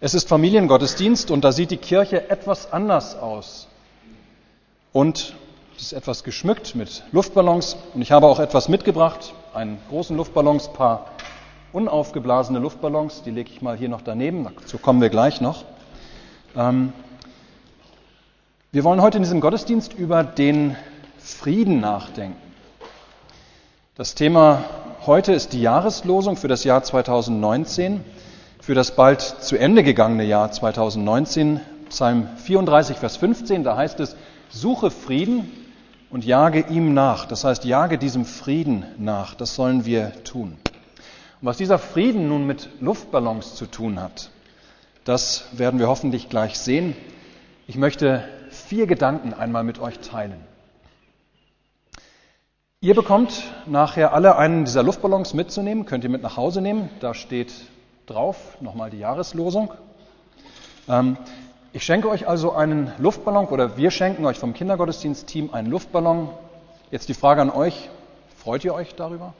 Es ist Familiengottesdienst und da sieht die Kirche etwas anders aus. Und es ist etwas geschmückt mit Luftballons und ich habe auch etwas mitgebracht, einen großen Luftballons, paar unaufgeblasene Luftballons, die lege ich mal hier noch daneben, dazu kommen wir gleich noch. Ähm, wir wollen heute in diesem Gottesdienst über den Frieden nachdenken. Das Thema heute ist die Jahreslosung für das Jahr 2019 für das bald zu Ende gegangene Jahr 2019, Psalm 34, Vers 15, da heißt es, suche Frieden und jage ihm nach. Das heißt, jage diesem Frieden nach. Das sollen wir tun. Und was dieser Frieden nun mit Luftballons zu tun hat, das werden wir hoffentlich gleich sehen. Ich möchte vier Gedanken einmal mit euch teilen. Ihr bekommt nachher alle einen dieser Luftballons mitzunehmen, könnt ihr mit nach Hause nehmen. Da steht drauf, nochmal die Jahreslosung. Ähm, ich schenke euch also einen Luftballon oder wir schenken euch vom Kindergottesdienstteam einen Luftballon. Jetzt die Frage an euch, freut ihr euch darüber?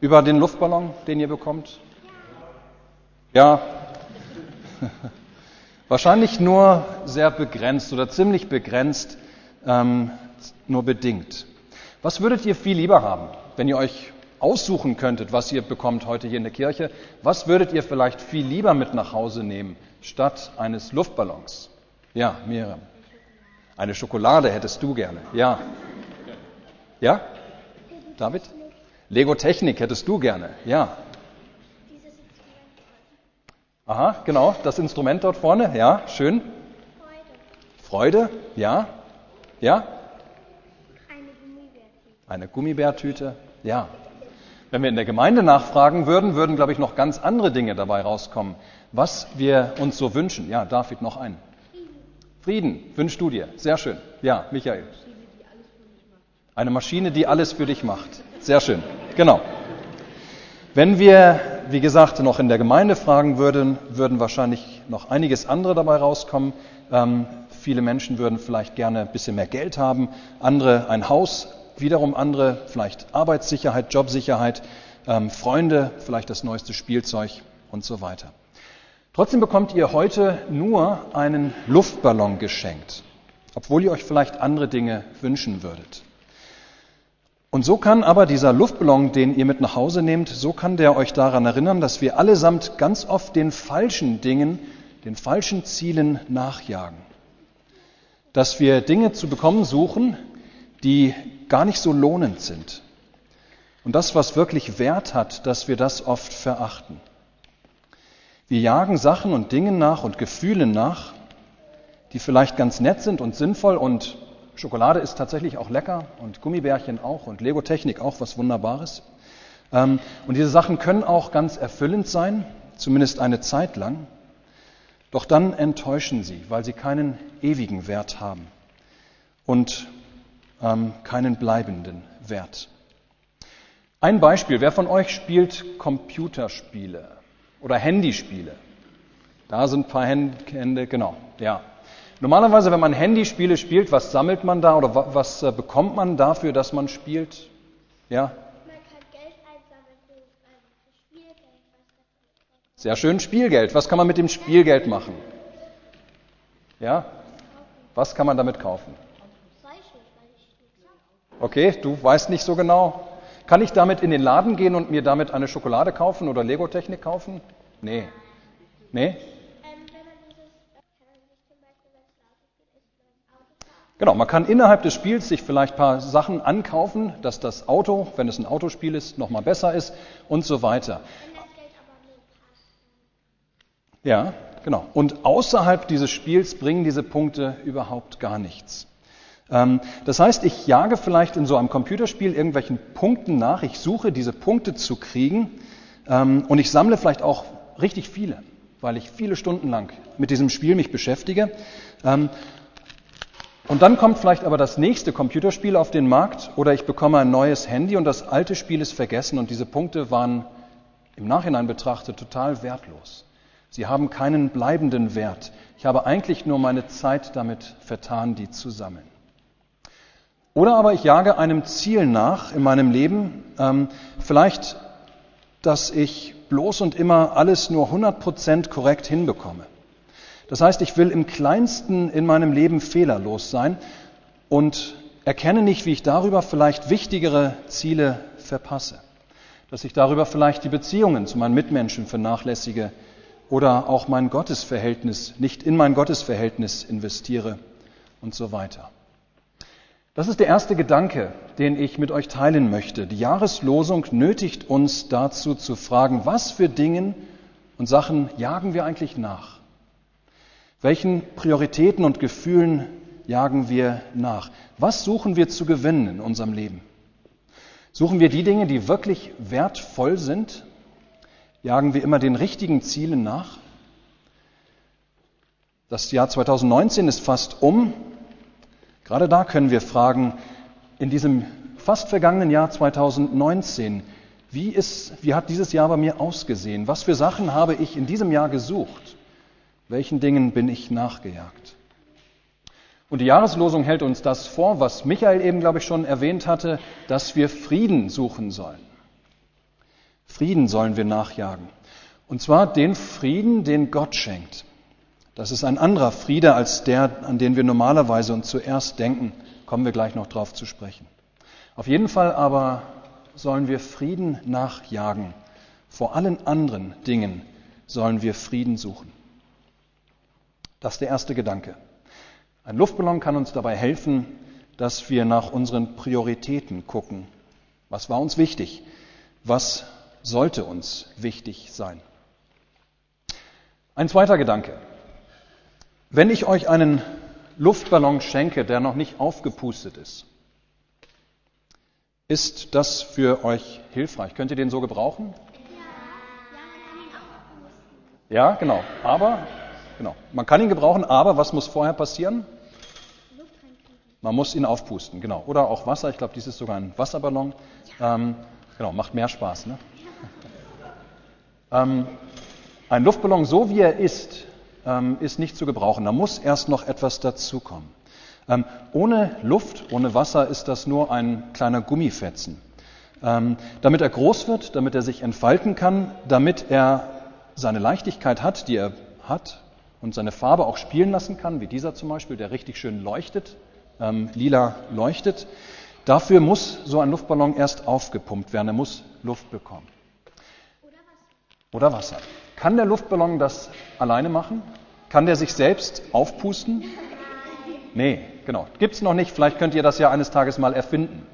Über den Luftballon, den ihr bekommt? Ja. Wahrscheinlich nur sehr begrenzt oder ziemlich begrenzt, ähm, nur bedingt. Was würdet ihr viel lieber haben, wenn ihr euch aussuchen könntet, was ihr bekommt heute hier in der Kirche, was würdet ihr vielleicht viel lieber mit nach Hause nehmen, statt eines Luftballons? Ja, Miriam. Eine Schokolade hättest du gerne. Ja. Ja? David? Lego Technik hättest du gerne. Ja. Aha, genau, das Instrument dort vorne. Ja, schön. Freude. Freude? Ja. Ja? Eine Gummibärtüte. Ja. Wenn wir in der Gemeinde nachfragen würden, würden, glaube ich, noch ganz andere Dinge dabei rauskommen, was wir uns so wünschen. Ja, David, noch einen. Frieden wünschst du dir. Sehr schön. Ja, Michael. Eine Maschine, die alles für dich macht. Sehr schön. Genau. Wenn wir, wie gesagt, noch in der Gemeinde fragen würden, würden wahrscheinlich noch einiges andere dabei rauskommen. Ähm, viele Menschen würden vielleicht gerne ein bisschen mehr Geld haben, andere ein Haus, wiederum andere vielleicht Arbeitssicherheit, Jobsicherheit, ähm, Freunde, vielleicht das neueste Spielzeug und so weiter. Trotzdem bekommt ihr heute nur einen Luftballon geschenkt, obwohl ihr euch vielleicht andere Dinge wünschen würdet. Und so kann aber dieser Luftballon, den ihr mit nach Hause nehmt, so kann der euch daran erinnern, dass wir allesamt ganz oft den falschen Dingen, den falschen Zielen nachjagen. Dass wir Dinge zu bekommen suchen, die gar nicht so lohnend sind. Und das, was wirklich Wert hat, dass wir das oft verachten. Wir jagen Sachen und Dingen nach und Gefühlen nach, die vielleicht ganz nett sind und sinnvoll und Schokolade ist tatsächlich auch lecker und Gummibärchen auch und Lego-Technik auch was Wunderbares. Ähm, und diese Sachen können auch ganz erfüllend sein, zumindest eine Zeit lang. Doch dann enttäuschen sie, weil sie keinen ewigen Wert haben. Und ähm, keinen bleibenden Wert. Ein Beispiel, wer von euch spielt Computerspiele oder Handyspiele? Da sind ein paar Hände, genau, ja. Normalerweise, wenn man Handyspiele spielt, was sammelt man da oder was äh, bekommt man dafür, dass man spielt? Ja? Man kann Geld einsammeln. Sehr schön, Spielgeld. Was kann man mit dem Spielgeld machen? Ja? Was kann man damit kaufen? Okay, du weißt nicht so genau. Kann ich damit in den Laden gehen und mir damit eine Schokolade kaufen oder Lego-Technik kaufen? Nee. Nee? Genau, man kann innerhalb des Spiels sich vielleicht ein paar Sachen ankaufen, dass das Auto, wenn es ein Autospiel ist, nochmal besser ist und so weiter. Ja, genau. Und außerhalb dieses Spiels bringen diese Punkte überhaupt gar nichts. Ähm, das heißt, ich jage vielleicht in so einem Computerspiel irgendwelchen Punkten nach, ich suche diese Punkte zu kriegen ähm, und ich sammle vielleicht auch richtig viele, weil ich viele Stunden lang mit diesem Spiel mich beschäftige. Ähm, und dann kommt vielleicht aber das nächste Computerspiel auf den Markt oder ich bekomme ein neues Handy und das alte Spiel ist vergessen und diese Punkte waren im Nachhinein betrachtet total wertlos. Sie haben keinen bleibenden Wert. Ich habe eigentlich nur meine Zeit damit vertan, die zu sammeln. Oder aber ich jage einem Ziel nach in meinem Leben, ähm, vielleicht, dass ich bloß und immer alles nur 100% korrekt hinbekomme. Das heißt, ich will im kleinsten in meinem Leben fehlerlos sein und erkenne nicht, wie ich darüber vielleicht wichtigere Ziele verpasse. Dass ich darüber vielleicht die Beziehungen zu meinen Mitmenschen vernachlässige oder auch mein Gottesverhältnis, nicht in mein Gottesverhältnis investiere und so weiter. Das ist der erste Gedanke, den ich mit euch teilen möchte. Die Jahreslosung nötigt uns dazu zu fragen, was für Dingen und Sachen jagen wir eigentlich nach? Welchen Prioritäten und Gefühlen jagen wir nach? Was suchen wir zu gewinnen in unserem Leben? Suchen wir die Dinge, die wirklich wertvoll sind? Jagen wir immer den richtigen Zielen nach? Das Jahr 2019 ist fast um. Gerade da können wir fragen, in diesem fast vergangenen Jahr 2019, wie, ist, wie hat dieses Jahr bei mir ausgesehen? Was für Sachen habe ich in diesem Jahr gesucht? Welchen Dingen bin ich nachgejagt? Und die Jahreslosung hält uns das vor, was Michael eben, glaube ich, schon erwähnt hatte, dass wir Frieden suchen sollen. Frieden sollen wir nachjagen. Und zwar den Frieden, den Gott schenkt. Das ist ein anderer Friede als der, an den wir normalerweise und zuerst denken. Kommen wir gleich noch drauf zu sprechen. Auf jeden Fall aber sollen wir Frieden nachjagen. Vor allen anderen Dingen sollen wir Frieden suchen. Das ist der erste Gedanke. Ein Luftballon kann uns dabei helfen, dass wir nach unseren Prioritäten gucken. Was war uns wichtig? Was sollte uns wichtig sein? Ein zweiter Gedanke. Wenn ich euch einen Luftballon schenke, der noch nicht aufgepustet ist, ist das für euch hilfreich? Könnt ihr den so gebrauchen? Ja, genau. Aber, genau. Man kann ihn gebrauchen, aber was muss vorher passieren? Man muss ihn aufpusten, genau. Oder auch Wasser. Ich glaube, dies ist sogar ein Wasserballon. Ähm, genau, macht mehr Spaß. Ne? ähm, ein Luftballon, so wie er ist, ähm, ist nicht zu gebrauchen. Da muss erst noch etwas dazukommen. Ähm, ohne Luft, ohne Wasser ist das nur ein kleiner Gummifetzen. Ähm, damit er groß wird, damit er sich entfalten kann, damit er seine Leichtigkeit hat, die er hat, und seine Farbe auch spielen lassen kann, wie dieser zum Beispiel, der richtig schön leuchtet, ähm, lila leuchtet. Dafür muss so ein Luftballon erst aufgepumpt werden, er muss Luft bekommen. Oder Wasser. Kann der Luftballon das alleine machen? Kann der sich selbst aufpusten? Nee, genau. Gibt es noch nicht. Vielleicht könnt ihr das ja eines Tages mal erfinden.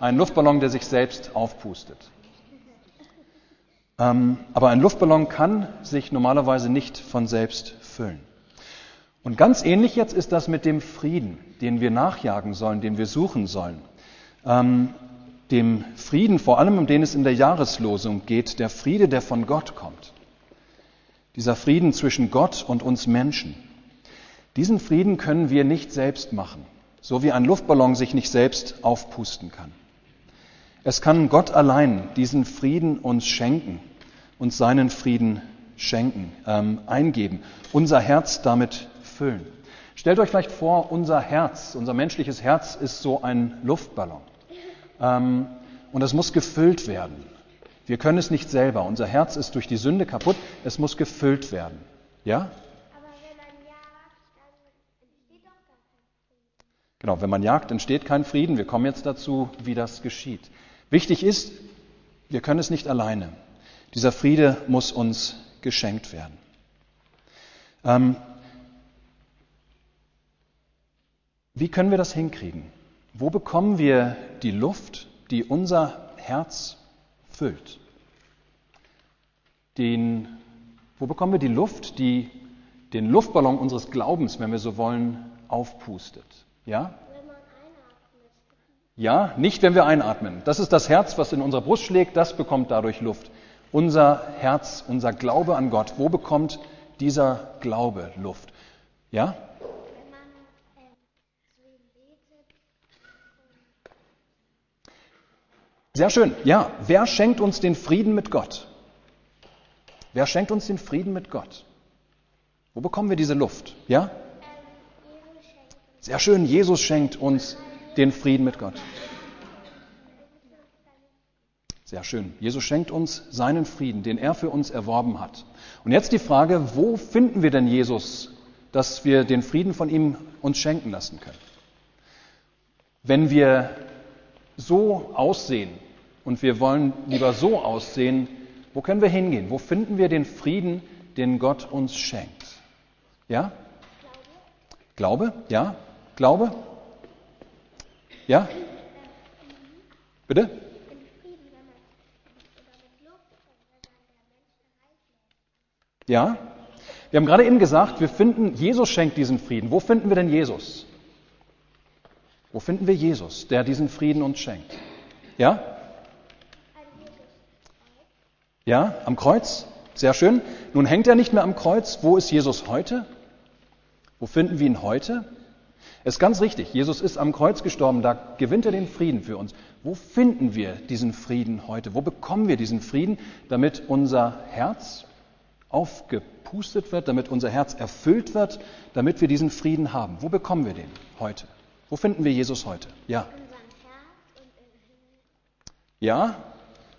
Ein Luftballon, der sich selbst aufpustet. Ähm, aber ein Luftballon kann sich normalerweise nicht von selbst füllen. Und ganz ähnlich jetzt ist das mit dem Frieden, den wir nachjagen sollen, den wir suchen sollen. Ähm, dem Frieden, vor allem um den es in der Jahreslosung geht, der Friede, der von Gott kommt. Dieser Frieden zwischen Gott und uns Menschen. Diesen Frieden können wir nicht selbst machen, so wie ein Luftballon sich nicht selbst aufpusten kann. Es kann Gott allein diesen Frieden uns schenken, uns seinen Frieden schenken, ähm, eingeben, unser Herz damit füllen. Stellt euch vielleicht vor, unser Herz, unser menschliches Herz ist so ein Luftballon. Ähm, und es muss gefüllt werden. Wir können es nicht selber. Unser Herz ist durch die Sünde kaputt. Es muss gefüllt werden. Ja? Genau, wenn man jagt, entsteht kein Frieden. Wir kommen jetzt dazu, wie das geschieht. Wichtig ist, wir können es nicht alleine. Dieser Friede muss uns geschenkt werden. Ähm, wie können wir das hinkriegen? Wo bekommen wir die Luft, die unser Herz füllt? Den, wo bekommen wir die Luft, die den Luftballon unseres Glaubens, wenn wir so wollen, aufpustet? Ja? Ja, nicht wenn wir einatmen. Das ist das Herz, was in unserer Brust schlägt, das bekommt dadurch Luft. Unser Herz, unser Glaube an Gott, wo bekommt dieser Glaube Luft? Ja? Sehr schön. Ja, wer schenkt uns den Frieden mit Gott? Wer schenkt uns den Frieden mit Gott? Wo bekommen wir diese Luft? Ja? Sehr schön. Jesus schenkt uns den Frieden mit Gott. Sehr schön. Jesus schenkt uns seinen Frieden, den er für uns erworben hat. Und jetzt die Frage, wo finden wir denn Jesus, dass wir den Frieden von ihm uns schenken lassen können? Wenn wir so aussehen und wir wollen lieber so aussehen, wo können wir hingehen? Wo finden wir den Frieden, den Gott uns schenkt? Ja? Glaube? Ja? Glaube? Ja? Bitte? Ja? Wir haben gerade eben gesagt, wir finden, Jesus schenkt diesen Frieden. Wo finden wir denn Jesus? Wo finden wir Jesus, der diesen Frieden uns schenkt? Ja? Ja, am Kreuz. Sehr schön. Nun hängt er nicht mehr am Kreuz. Wo ist Jesus heute? Wo finden wir ihn heute? Es ist ganz richtig, Jesus ist am Kreuz gestorben, da gewinnt er den Frieden für uns. Wo finden wir diesen Frieden heute? Wo bekommen wir diesen Frieden, damit unser Herz aufgepustet wird, damit unser Herz erfüllt wird, damit wir diesen Frieden haben? Wo bekommen wir den heute? Wo finden wir Jesus heute? Ja. Ja,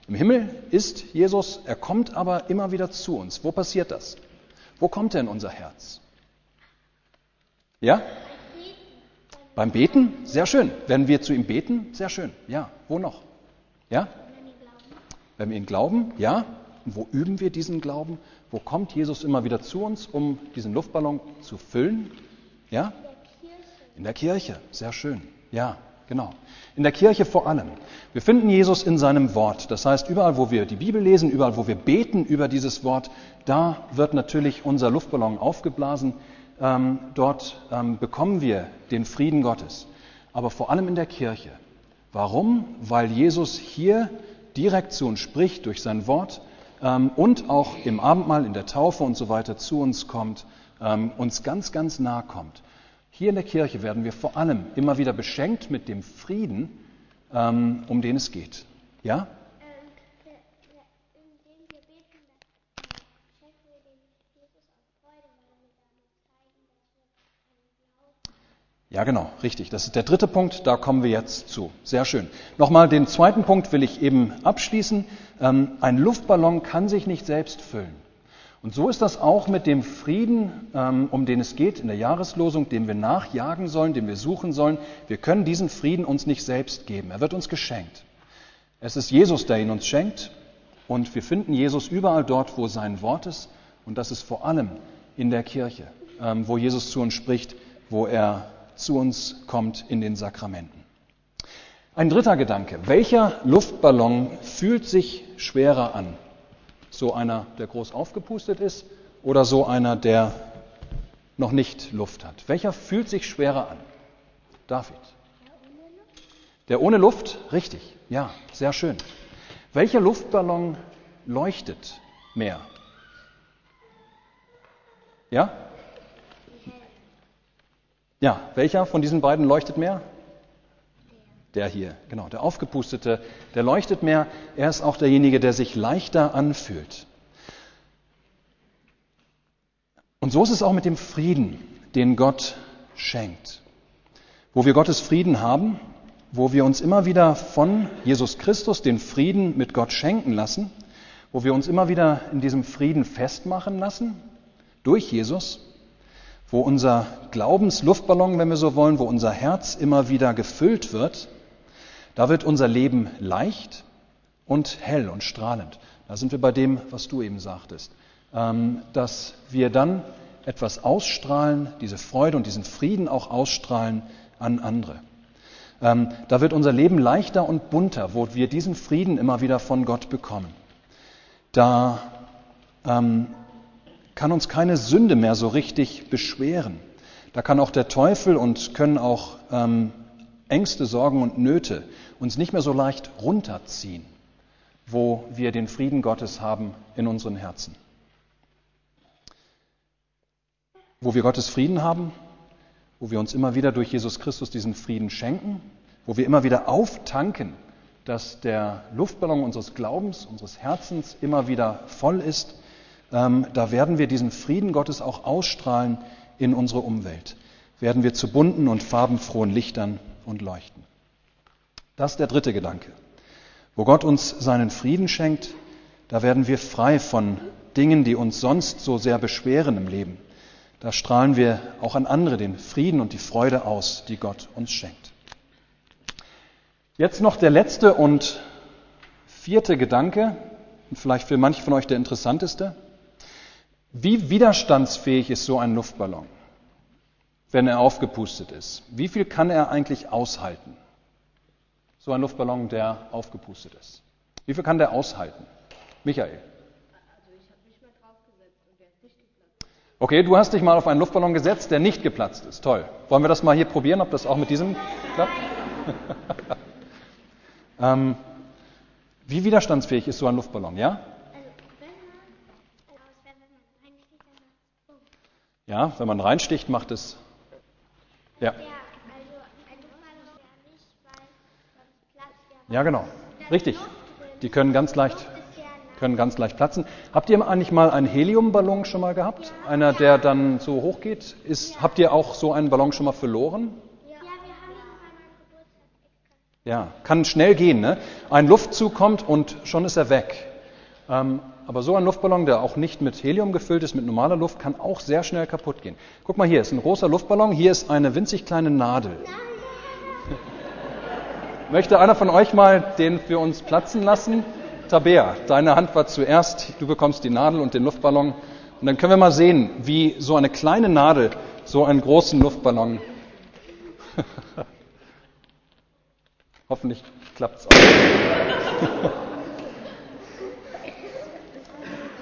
im Himmel ist Jesus, er kommt aber immer wieder zu uns. Wo passiert das? Wo kommt er in unser Herz? Ja? Beim Beten? Sehr schön. Werden wir zu ihm beten? Sehr schön. Ja. Wo noch? Ja? Wenn wir ihn glauben? Ja. Und wo üben wir diesen Glauben? Wo kommt Jesus immer wieder zu uns, um diesen Luftballon zu füllen? Ja? In der Kirche. Sehr schön. Ja, genau. In der Kirche vor allem. Wir finden Jesus in seinem Wort. Das heißt, überall, wo wir die Bibel lesen, überall, wo wir beten über dieses Wort, da wird natürlich unser Luftballon aufgeblasen ähm, dort ähm, bekommen wir den Frieden Gottes. Aber vor allem in der Kirche. Warum? Weil Jesus hier direkt zu uns spricht durch sein Wort ähm, und auch im Abendmahl, in der Taufe und so weiter zu uns kommt, ähm, uns ganz, ganz nah kommt. Hier in der Kirche werden wir vor allem immer wieder beschenkt mit dem Frieden, ähm, um den es geht. Ja? Ja, genau, richtig. Das ist der dritte Punkt, da kommen wir jetzt zu. Sehr schön. Nochmal den zweiten Punkt will ich eben abschließen. Ähm, ein Luftballon kann sich nicht selbst füllen. Und so ist das auch mit dem Frieden, ähm, um den es geht in der Jahreslosung, dem wir nachjagen sollen, dem wir suchen sollen. Wir können diesen Frieden uns nicht selbst geben. Er wird uns geschenkt. Es ist Jesus, der ihn uns schenkt. Und wir finden Jesus überall dort, wo sein Wort ist. Und das ist vor allem in der Kirche, ähm, wo Jesus zu uns spricht, wo er zu uns kommt in den Sakramenten. Ein dritter Gedanke. Welcher Luftballon fühlt sich schwerer an? So einer, der groß aufgepustet ist oder so einer, der noch nicht Luft hat? Welcher fühlt sich schwerer an? David. Der ohne Luft? Richtig. Ja, sehr schön. Welcher Luftballon leuchtet mehr? Ja? Ja, welcher von diesen beiden leuchtet mehr? Der hier, genau, der aufgepustete, der leuchtet mehr. Er ist auch derjenige, der sich leichter anfühlt. Und so ist es auch mit dem Frieden, den Gott schenkt. Wo wir Gottes Frieden haben, wo wir uns immer wieder von Jesus Christus den Frieden mit Gott schenken lassen, wo wir uns immer wieder in diesem Frieden festmachen lassen, durch Jesus, wo unser Glaubensluftballon, wenn wir so wollen, wo unser Herz immer wieder gefüllt wird, da wird unser Leben leicht und hell und strahlend. Da sind wir bei dem, was du eben sagtest, ähm, dass wir dann etwas ausstrahlen, diese Freude und diesen Frieden auch ausstrahlen an andere. Ähm, da wird unser Leben leichter und bunter, wo wir diesen Frieden immer wieder von Gott bekommen. Da ähm, kann uns keine Sünde mehr so richtig beschweren. Da kann auch der Teufel und können auch Ängste, Sorgen und Nöte uns nicht mehr so leicht runterziehen, wo wir den Frieden Gottes haben in unseren Herzen. Wo wir Gottes Frieden haben, wo wir uns immer wieder durch Jesus Christus diesen Frieden schenken, wo wir immer wieder auftanken, dass der Luftballon unseres Glaubens, unseres Herzens immer wieder voll ist ähm, da werden wir diesen Frieden Gottes auch ausstrahlen in unsere Umwelt. Werden wir zu bunten und farbenfrohen Lichtern und Leuchten. Das ist der dritte Gedanke. Wo Gott uns seinen Frieden schenkt, da werden wir frei von Dingen, die uns sonst so sehr beschweren im Leben. Da strahlen wir auch an andere den Frieden und die Freude aus, die Gott uns schenkt. Jetzt noch der letzte und vierte Gedanke, und vielleicht für manche von euch der interessanteste. Wie widerstandsfähig ist so ein Luftballon, wenn er aufgepustet ist? Wie viel kann er eigentlich aushalten? So ein Luftballon, der aufgepustet ist. Wie viel kann der aushalten? Michael. Okay, du hast dich mal auf einen Luftballon gesetzt, der nicht geplatzt ist. Toll. Wollen wir das mal hier probieren, ob das auch mit diesem klappt? ähm, wie widerstandsfähig ist so ein Luftballon, ja? Ja, wenn man reinsticht, macht es. Ja. Ja, genau. Richtig. Die können ganz leicht, können ganz leicht platzen. Habt ihr eigentlich mal einen Heliumballon schon mal gehabt? Einer, der dann so hoch geht? Ist, habt ihr auch so einen Ballon schon mal verloren? Ja, kann schnell gehen. Ne? Ein Luftzug kommt und schon ist er weg. Ähm, aber so ein Luftballon, der auch nicht mit Helium gefüllt ist, mit normaler Luft, kann auch sehr schnell kaputt gehen. Guck mal hier, ist ein großer Luftballon. Hier ist eine winzig kleine Nadel. Möchte einer von euch mal den für uns platzen lassen? Tabea, deine Hand war zuerst. Du bekommst die Nadel und den Luftballon. Und dann können wir mal sehen, wie so eine kleine Nadel so einen großen Luftballon Hoffentlich klappt es auch.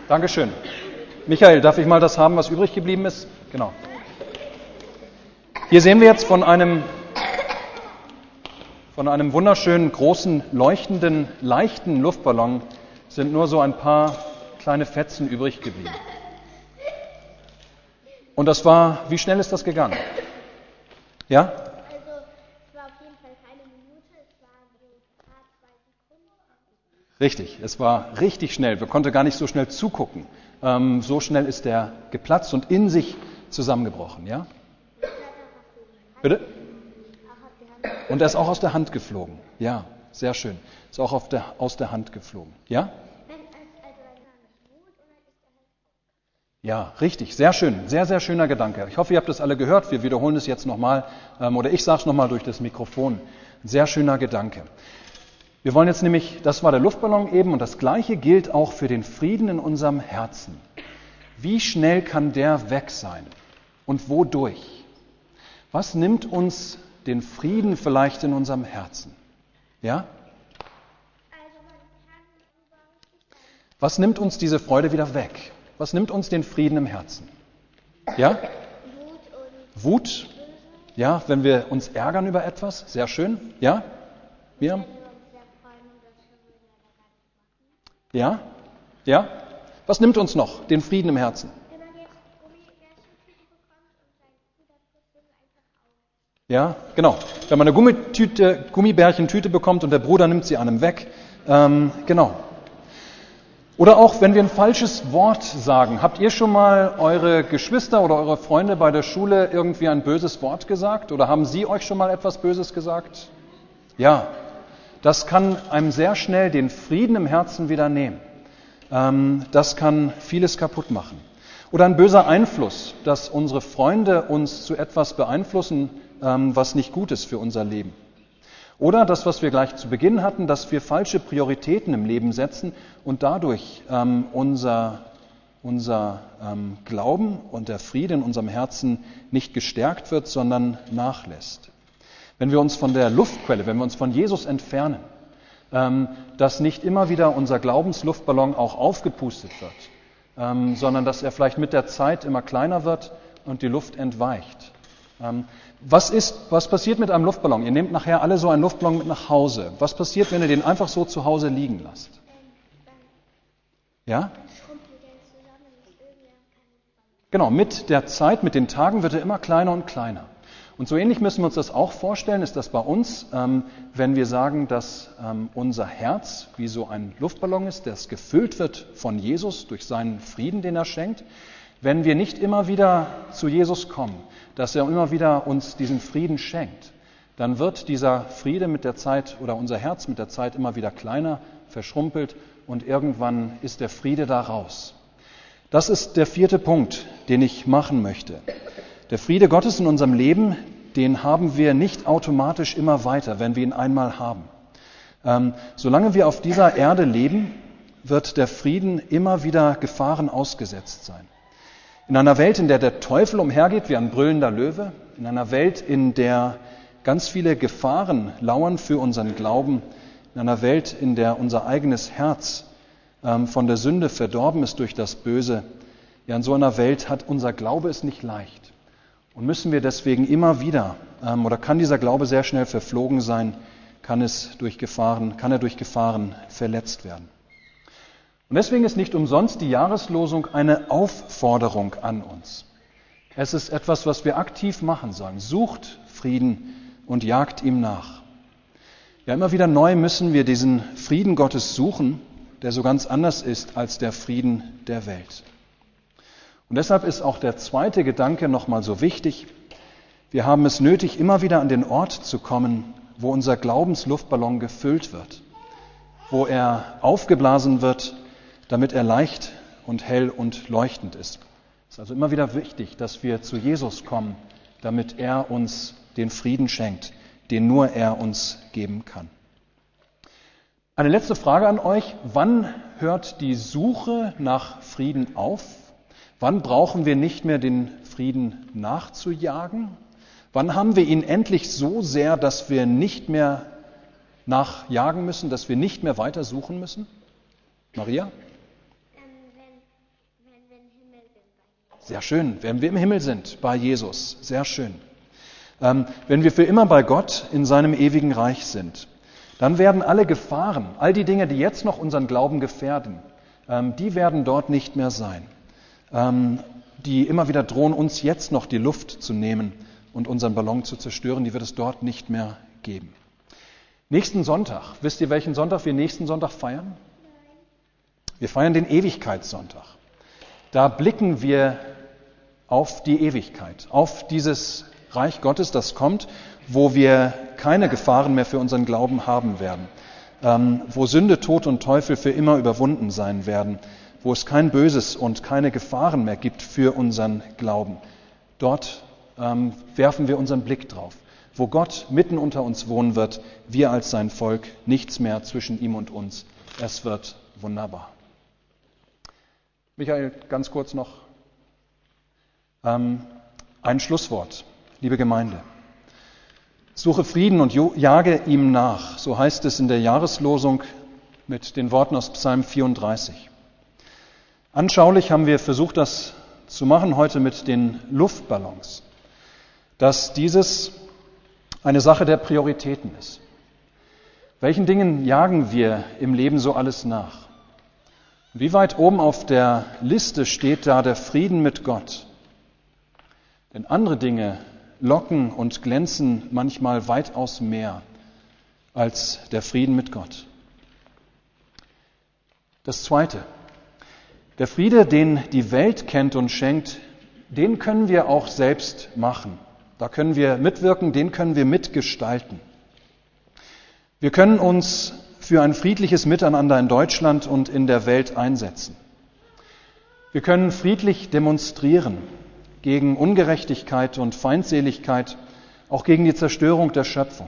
Dankeschön. Michael, darf ich mal das haben, was übrig geblieben ist? Genau. Hier sehen wir jetzt von einem, von einem wunderschönen, großen, leuchtenden, leichten Luftballon sind nur so ein paar kleine Fetzen übrig geblieben. Und das war, wie schnell ist das gegangen? Ja? Richtig, es war richtig schnell. Wir konnten gar nicht so schnell zugucken. Ähm, so schnell ist er geplatzt und in sich zusammengebrochen. Ja? Bitte? Und er ist auch aus der Hand geflogen. Ja, sehr schön. Ist auch der, aus der Hand geflogen. Ja? Ja, richtig, sehr schön, sehr, sehr schöner Gedanke. Ich hoffe, ihr habt das alle gehört. Wir wiederholen es jetzt nochmal, ähm, oder ich sage es nochmal durch das Mikrofon. Sehr schöner Gedanke. Wir wollen jetzt nämlich, das war der Luftballon eben, und das Gleiche gilt auch für den Frieden in unserem Herzen. Wie schnell kann der weg sein? Und wodurch? Was nimmt uns den Frieden vielleicht in unserem Herzen? Ja? Was nimmt uns diese Freude wieder weg? Was nimmt uns den Frieden im Herzen? Ja? Wut? Ja, wenn wir uns ärgern über etwas? Sehr schön. Ja? Miriam? Ja? Ja? Was nimmt uns noch den Frieden im Herzen? Ja, genau. Wenn man eine Gummitüte, Gummibärchentüte bekommt und der Bruder nimmt sie einem weg. Ähm, genau. Oder auch, wenn wir ein falsches Wort sagen. Habt ihr schon mal eure Geschwister oder eure Freunde bei der Schule irgendwie ein böses Wort gesagt? Oder haben sie euch schon mal etwas Böses gesagt? Ja, das kann einem sehr schnell den Frieden im Herzen wieder nehmen. Ähm, das kann vieles kaputt machen. Oder ein böser Einfluss, dass unsere Freunde uns zu etwas beeinflussen, was nicht gut ist für unser Leben. Oder das, was wir gleich zu Beginn hatten, dass wir falsche Prioritäten im Leben setzen und dadurch ähm, unser, unser Glauben und der Friede in unserem Herzen nicht gestärkt wird, sondern nachlässt. Wenn wir uns von der Luftquelle, wenn wir uns von Jesus entfernen, ähm, dass nicht immer wieder unser Glaubensluftballon auch aufgepustet wird, ähm, sondern dass er vielleicht mit der Zeit immer kleiner wird und die Luft entweicht. Ähm, was, ist, was passiert mit einem Luftballon? Ihr nehmt nachher alle so einen Luftballon mit nach Hause. Was passiert, wenn ihr den einfach so zu Hause liegen lasst? Ja? Genau, mit der Zeit, mit den Tagen wird er immer kleiner und kleiner. Und so ähnlich müssen wir uns das auch vorstellen, ist das bei uns, ähm, wenn wir sagen, dass ähm, unser Herz wie so ein Luftballon ist, das gefüllt wird von Jesus durch seinen Frieden, den er schenkt. Wenn wir nicht immer wieder zu Jesus kommen, dass er immer wieder uns diesen Frieden schenkt, dann wird dieser Friede mit der Zeit oder unser Herz mit der Zeit immer wieder kleiner, verschrumpelt und irgendwann ist der Friede da raus. Das ist der vierte Punkt, den ich machen möchte. Der Friede Gottes in unserem Leben, den haben wir nicht automatisch immer weiter, wenn wir ihn einmal haben. Ähm, solange wir auf dieser Erde leben, wird der Frieden immer wieder Gefahren ausgesetzt sein. In einer Welt, in der der Teufel umhergeht wie ein brüllender Löwe, in einer Welt, in der ganz viele Gefahren lauern für unseren Glauben, in einer Welt, in der unser eigenes Herz ähm, von der Sünde verdorben ist durch das Böse, ja, in so einer Welt hat unser Glaube es nicht leicht. Und müssen wir deswegen immer wieder, ähm, oder kann dieser Glaube sehr schnell verflogen sein, kann, es durch Gefahren, kann er durch Gefahren verletzt werden. Und deswegen ist nicht umsonst die Jahreslosung eine Aufforderung an uns. Es ist etwas, was wir aktiv machen sollen. Sucht Frieden und jagt ihm nach. Ja, immer wieder neu müssen wir diesen Frieden Gottes suchen, der so ganz anders ist als der Frieden der Welt. Und deshalb ist auch der zweite Gedanke nochmal so wichtig. Wir haben es nötig, immer wieder an den Ort zu kommen, wo unser Glaubensluftballon gefüllt wird, wo er aufgeblasen wird, damit er leicht und hell und leuchtend ist. Es ist also immer wieder wichtig, dass wir zu Jesus kommen, damit er uns den Frieden schenkt, den nur er uns geben kann. Eine letzte Frage an euch. Wann hört die Suche nach Frieden auf? Wann brauchen wir nicht mehr den Frieden nachzujagen? Wann haben wir ihn endlich so sehr, dass wir nicht mehr nachjagen müssen, dass wir nicht mehr weiter suchen müssen? Maria? Sehr schön, wenn wir im Himmel sind bei Jesus. Sehr schön. Ähm, wenn wir für immer bei Gott in seinem ewigen Reich sind, dann werden alle Gefahren, all die Dinge, die jetzt noch unseren Glauben gefährden, ähm, die werden dort nicht mehr sein. Ähm, die immer wieder drohen, uns jetzt noch die Luft zu nehmen und unseren Ballon zu zerstören, die wird es dort nicht mehr geben. Nächsten Sonntag, wisst ihr, welchen Sonntag wir nächsten Sonntag feiern? Wir feiern den Ewigkeitssonntag. Da blicken wir auf die Ewigkeit, auf dieses Reich Gottes, das kommt, wo wir keine Gefahren mehr für unseren Glauben haben werden, ähm, wo Sünde, Tod und Teufel für immer überwunden sein werden, wo es kein Böses und keine Gefahren mehr gibt für unseren Glauben. Dort ähm, werfen wir unseren Blick drauf, wo Gott mitten unter uns wohnen wird, wir als sein Volk, nichts mehr zwischen ihm und uns. Es wird wunderbar. Michael, ganz kurz noch ähm, ein Schlusswort liebe Gemeinde. Suche Frieden und jage ihm nach, so heißt es in der Jahreslosung mit den Worten aus Psalm 34. Anschaulich haben wir versucht, das zu machen heute mit den Luftballons, dass dieses eine Sache der Prioritäten ist. Welchen Dingen jagen wir im Leben so alles nach? Wie weit oben auf der Liste steht da der Frieden mit Gott? Denn andere Dinge locken und glänzen manchmal weitaus mehr als der Frieden mit Gott. Das Zweite, der Friede, den die Welt kennt und schenkt, den können wir auch selbst machen. Da können wir mitwirken, den können wir mitgestalten. Wir können uns für ein friedliches Miteinander in Deutschland und in der Welt einsetzen. Wir können friedlich demonstrieren gegen Ungerechtigkeit und Feindseligkeit, auch gegen die Zerstörung der Schöpfung.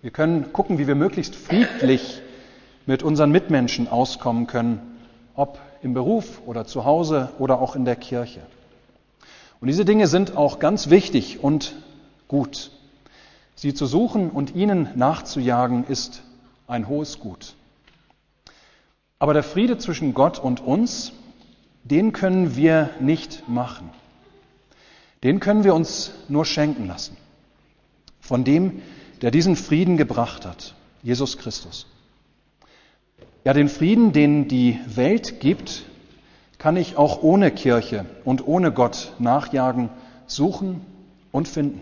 Wir können gucken, wie wir möglichst friedlich mit unseren Mitmenschen auskommen können, ob im Beruf oder zu Hause oder auch in der Kirche. Und diese Dinge sind auch ganz wichtig und gut. Sie zu suchen und ihnen nachzujagen ist ein hohes Gut. Aber der Friede zwischen Gott und uns, den können wir nicht machen. Den können wir uns nur schenken lassen. Von dem, der diesen Frieden gebracht hat, Jesus Christus. Ja, den Frieden, den die Welt gibt, kann ich auch ohne Kirche und ohne Gott nachjagen, suchen und finden.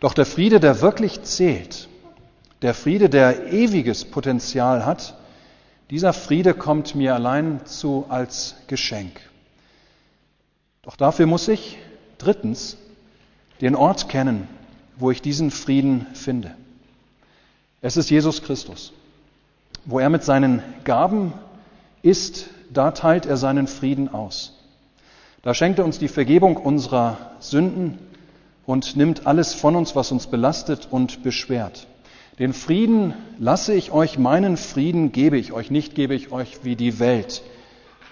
Doch der Friede, der wirklich zählt, der Friede, der ewiges Potenzial hat, dieser Friede kommt mir allein zu als Geschenk. Doch dafür muss ich drittens den Ort kennen, wo ich diesen Frieden finde. Es ist Jesus Christus. Wo er mit seinen Gaben ist, da teilt er seinen Frieden aus. Da schenkt er uns die Vergebung unserer Sünden und nimmt alles von uns, was uns belastet und beschwert. Den Frieden lasse ich euch, meinen Frieden gebe ich euch, nicht gebe ich euch, wie die Welt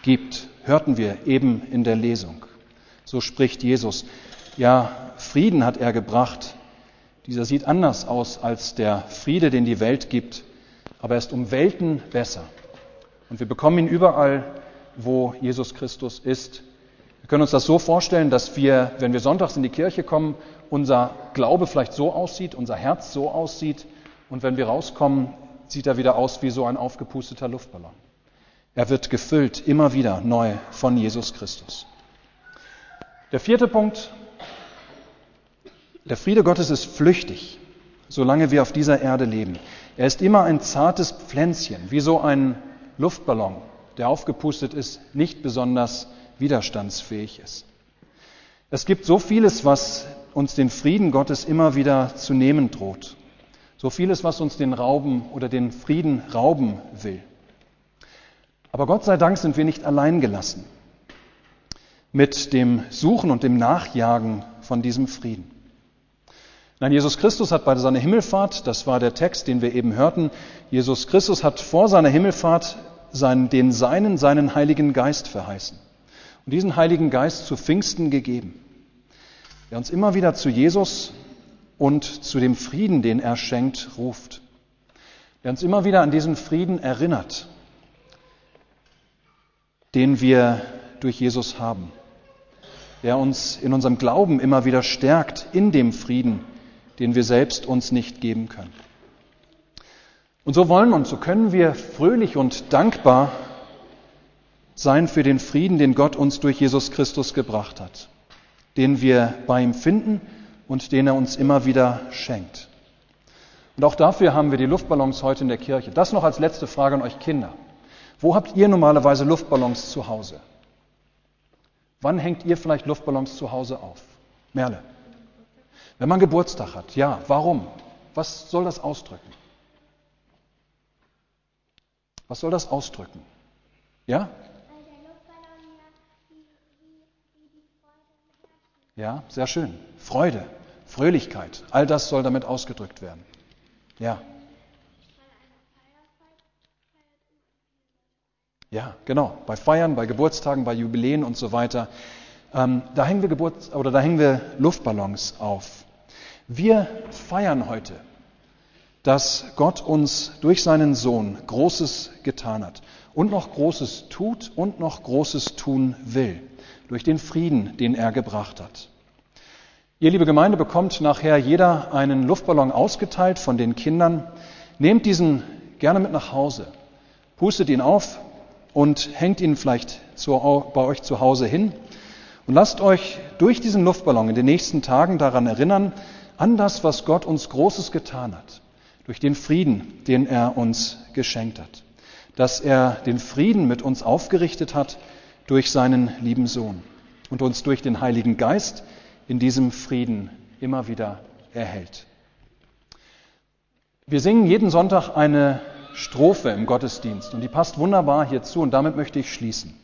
gibt. Hörten wir eben in der Lesung. So spricht Jesus. Ja, Frieden hat er gebracht. Dieser sieht anders aus als der Friede, den die Welt gibt, aber er ist um Welten besser. Und wir bekommen ihn überall, wo Jesus Christus ist. Wir können uns das so vorstellen, dass wir, wenn wir sonntags in die Kirche kommen, unser Glaube vielleicht so aussieht, unser Herz so aussieht, und wenn wir rauskommen, sieht er wieder aus wie so ein aufgepusteter Luftballon. Er wird gefüllt immer wieder neu von Jesus Christus. Der vierte Punkt, der Friede Gottes ist flüchtig, solange wir auf dieser Erde leben. Er ist immer ein zartes Pflänzchen, wie so ein Luftballon, der aufgepustet ist, nicht besonders widerstandsfähig ist. Es gibt so vieles, was uns den Frieden Gottes immer wieder zu nehmen droht. So vieles, was uns den Rauben oder den Frieden rauben will. Aber Gott sei Dank sind wir nicht allein gelassen mit dem Suchen und dem Nachjagen von diesem Frieden. Nein, Jesus Christus hat bei seiner Himmelfahrt, das war der Text, den wir eben hörten, Jesus Christus hat vor seiner Himmelfahrt seinen, den Seinen, seinen Heiligen Geist verheißen und diesen Heiligen Geist zu Pfingsten gegeben, der uns immer wieder zu Jesus und zu dem Frieden, den er schenkt, ruft, der uns immer wieder an diesen Frieden erinnert, den wir durch Jesus haben, der uns in unserem Glauben immer wieder stärkt in dem Frieden, den wir selbst uns nicht geben können. Und so wollen und so können wir fröhlich und dankbar sein für den Frieden, den Gott uns durch Jesus Christus gebracht hat, den wir bei ihm finden und den er uns immer wieder schenkt. Und auch dafür haben wir die Luftballons heute in der Kirche. Das noch als letzte Frage an euch Kinder. Wo habt ihr normalerweise Luftballons zu Hause? Wann hängt ihr vielleicht Luftballons zu Hause auf? Merle. Wenn man Geburtstag hat, ja, warum? Was soll das ausdrücken? Was soll das ausdrücken? Ja? Ja, sehr schön. Freude, Fröhlichkeit, all das soll damit ausgedrückt werden. Ja. Ja, genau. Bei Feiern, bei Geburtstagen, bei Jubiläen und so weiter. Ähm, da hängen wir Geburt oder da hängen wir Luftballons auf. Wir feiern heute, dass Gott uns durch seinen Sohn Großes getan hat und noch Großes tut und noch Großes tun will durch den Frieden, den er gebracht hat. Ihr, liebe Gemeinde, bekommt nachher jeder einen Luftballon ausgeteilt von den Kindern. Nehmt diesen gerne mit nach Hause, pustet ihn auf und hängt ihn vielleicht zu, bei euch zu Hause hin und lasst euch durch diesen Luftballon in den nächsten Tagen daran erinnern, an das, was Gott uns Großes getan hat, durch den Frieden, den er uns geschenkt hat, dass er den Frieden mit uns aufgerichtet hat durch seinen lieben Sohn und uns durch den Heiligen Geist in diesem Frieden immer wieder erhält. Wir singen jeden Sonntag eine Strophe im Gottesdienst und die passt wunderbar hierzu und damit möchte ich schließen.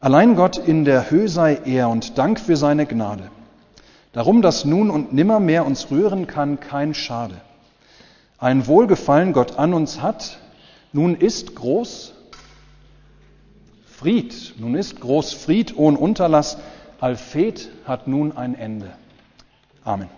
Allein Gott in der Höhe sei er und Dank für seine Gnade. Darum, dass nun und nimmermehr uns rühren kann, kein Schade. Ein Wohlgefallen Gott an uns hat, nun ist groß Fried, nun ist groß Fried ohne Unterlass, Alphet hat nun ein Ende. Amen.